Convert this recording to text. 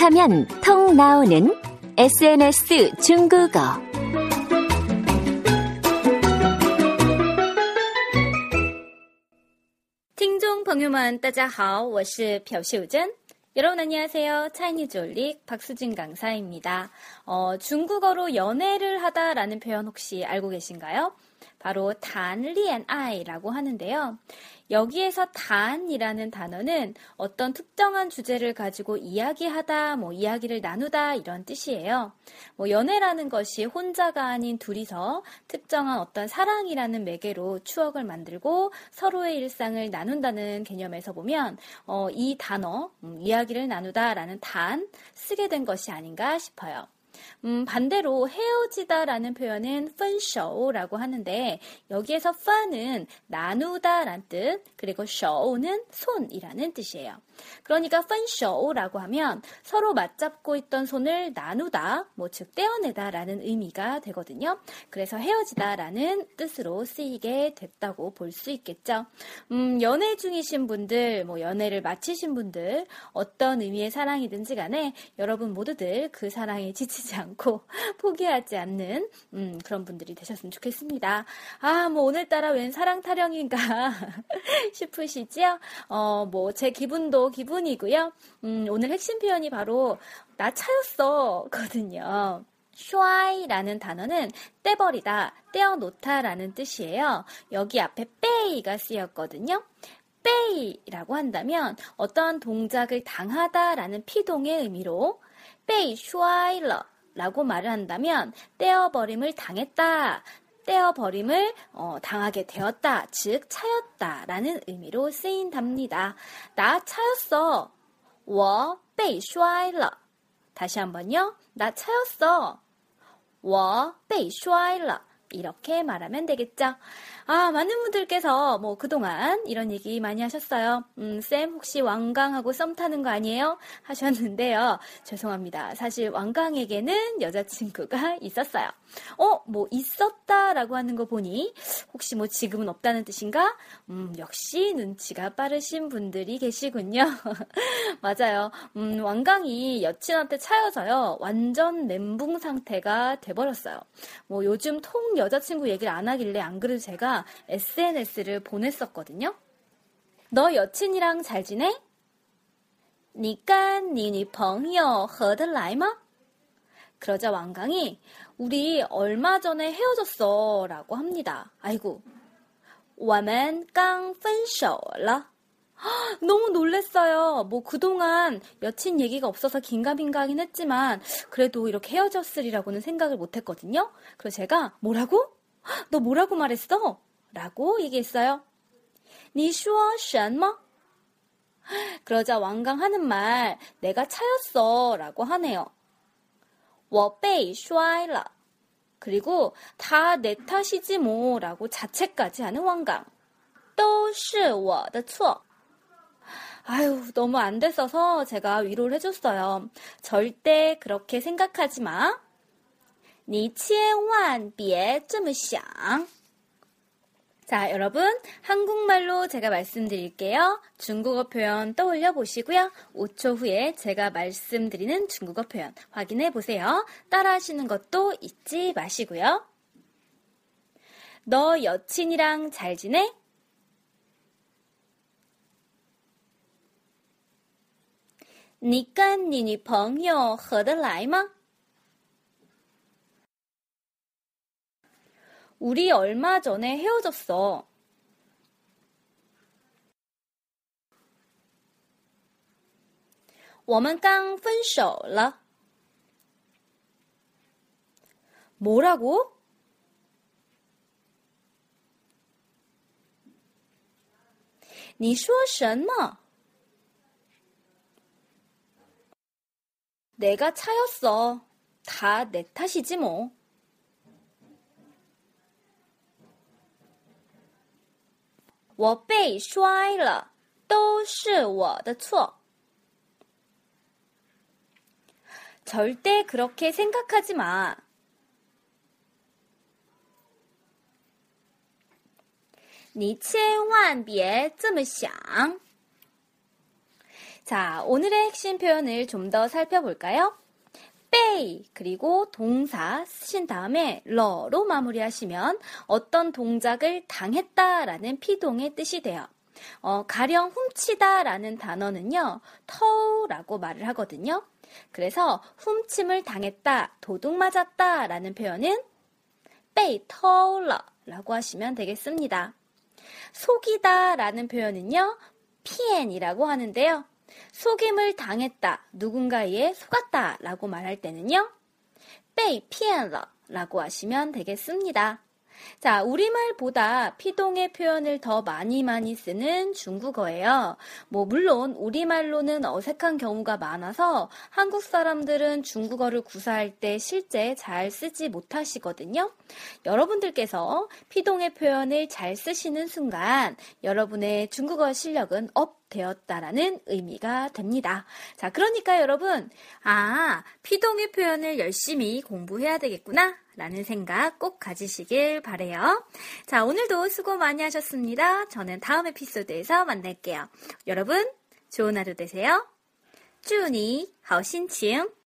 톡하면 통 나오는 SNS 중국어. 听众朋友们，大家好，我是朴秀珍。 여러분 안녕하세요. 차이니즈 올릭 박수진 강사입니다. 어, 중국어로 연애를 하다라는 표현 혹시 알고 계신가요? 바로 단리엔아이라고 하는데요. 여기에서 단이라는 단어는 어떤 특정한 주제를 가지고 이야기하다, 뭐 이야기를 나누다 이런 뜻이에요. 뭐 연애라는 것이 혼자가 아닌 둘이서 특정한 어떤 사랑이라는 매개로 추억을 만들고 서로의 일상을 나눈다는 개념에서 보면 어, 이 단어 음, 이야기를 나누다라는 단 쓰게 된 것이 아닌가 싶어요. 음, 반대로 헤어지다라는 표현은 펀쇼라고 하는데 여기에서 펀은 나누다라는 뜻 그리고 쇼는 손이라는 뜻이에요. 그러니까 펀쇼라고 하면 서로 맞잡고 있던 손을 나누다, 뭐 즉 떼어내다라는 의미가 되거든요. 그래서 헤어지다라는 뜻으로 쓰이게 됐다고 볼 수 있겠죠. 음, 연애 중이신 분들, 뭐 연애를 마치신 분들, 어떤 의미의 사랑이든지 간에 여러분 모두들 그 사랑에 지치지 않고 포기하지 않는 음, 그런 분들이 되셨으면 좋겠습니다. 아, 뭐 오늘따라 웬 사랑 타령인가 싶으시죠? 어, 뭐 제 기분도 기분이고요. 음, 오늘 핵심 표현이 바로 나 차였어 거든요. 슈아이라는 단어는 떼버리다, 떼어놓다라는 뜻이에요. 여기 앞에 빼이가 쓰였거든요. 빼이라고 한다면 어떠한 동작을 당하다라는 피동의 의미로 빼이 슈아이러 라고 말을 한다면 떼어버림을 당했다, 떼어버림을 어, 당하게 되었다, 즉 차였다라는 의미로 쓰인답니다. 나 차였어. 我被摔了. 다시 한번요. 나 차였어. 我被摔了. 이렇게 말하면 되겠죠. 아, 많은 분들께서 뭐 그동안 이런 얘기 많이 하셨어요. 음, 쌤 혹시 왕강하고 썸 타는 거 아니에요? 하셨는데요. 죄송합니다. 사실 왕강에게는 여자친구가 있었어요. 어, 뭐 있었다라고 하는 거 보니 혹시 뭐 지금은 없다는 뜻인가? 음, 역시 눈치가 빠르신 분들이 계시군요. 맞아요. 음, 왕강이 여친한테 차여서요. 완전 멘붕 상태가 돼버렸어요. 뭐 요즘 통 여자친구 얘기를 안 하길래 안 그래도 제가 SNS를 보냈었거든요. 너 여친이랑 잘 지내? 你跟你女朋友合得来吗? 그러자 왕강이 우리 얼마 전에 헤어졌어 라고 합니다. 아이고, 我们刚分手了. 너무 놀랬어요. 뭐 그동안 여친 얘기가 없어서 긴가민가하긴 했지만 그래도 이렇게 헤어졌으리라고는 생각을 못했거든요. 그래서 제가 뭐라고? 너 뭐라고 말했어? 라고 얘기했어요. 你说什么? 그러자 왕강 하는 말 내가 차였어 라고 하네요. 我被摔了. 그리고 다 내 탓이지 뭐라고 자책까지 하는 왕강. 都是我的错. 아유, 너무 안 됐어서 제가 위로를 해줬어요. 절대 그렇게 생각하지 마. 你千万别这么想. 자, 여러분, 한국말로 제가 말씀드릴게요. 중국어 표현 떠올려 보시고요. 5초 후에 제가 말씀드리는 중국어 표현 확인해 보세요. 따라 하시는 것도 잊지 마시고요. 너 여친이랑 잘 지내? 你跟你女朋友合得来吗？ 우리 얼마 전에 헤어졌어. 我们刚分手了. 뭐라고? 你说什么? 내가 차였어. 다 내 탓이지 뭐. 我被摔了，都是我的错。 절대 그렇게 생각하지 마. 你千万别这么想. 자, 오늘의 핵심 표현을 좀 더 살펴볼까요? 빼이 그리고 동사 쓰신 다음에 러로 마무리하시면 어떤 동작을 당했다라는 피동의 뜻이 돼요. 어, 가령 훔치다라는 단어는요, 터우라고 말을 하거든요. 그래서 훔침을 당했다, 도둑 맞았다라는 표현은 빼이 터울러라고 하시면 되겠습니다. 속이다라는 표현은요, 피엔이라고 하는데요. 속임을 당했다, 누군가에 속았다 라고 말할 때는요, 被骗了 라고 하시면 되겠습니다. 자, 우리말보다 피동의 표현을 더 많이 많이 쓰는 중국어예요. 뭐, 물론, 우리말로는 어색한 경우가 많아서 한국 사람들은 중국어를 구사할 때 실제 잘 쓰지 못하시거든요. 여러분들께서 피동의 표현을 잘 쓰시는 순간 여러분의 중국어 실력은 업 되었다라는 의미가 됩니다. 자, 그러니까 여러분, 아, 피동의 표현을 열심히 공부해야 되겠구나. 라는 생각 꼭 가지시길 바래요. 자, 오늘도 수고 많이 하셨습니다. 저는 다음 에피소드에서 만날게요. 여러분, 좋은 하루 되세요. 쭈니, 하우신칭.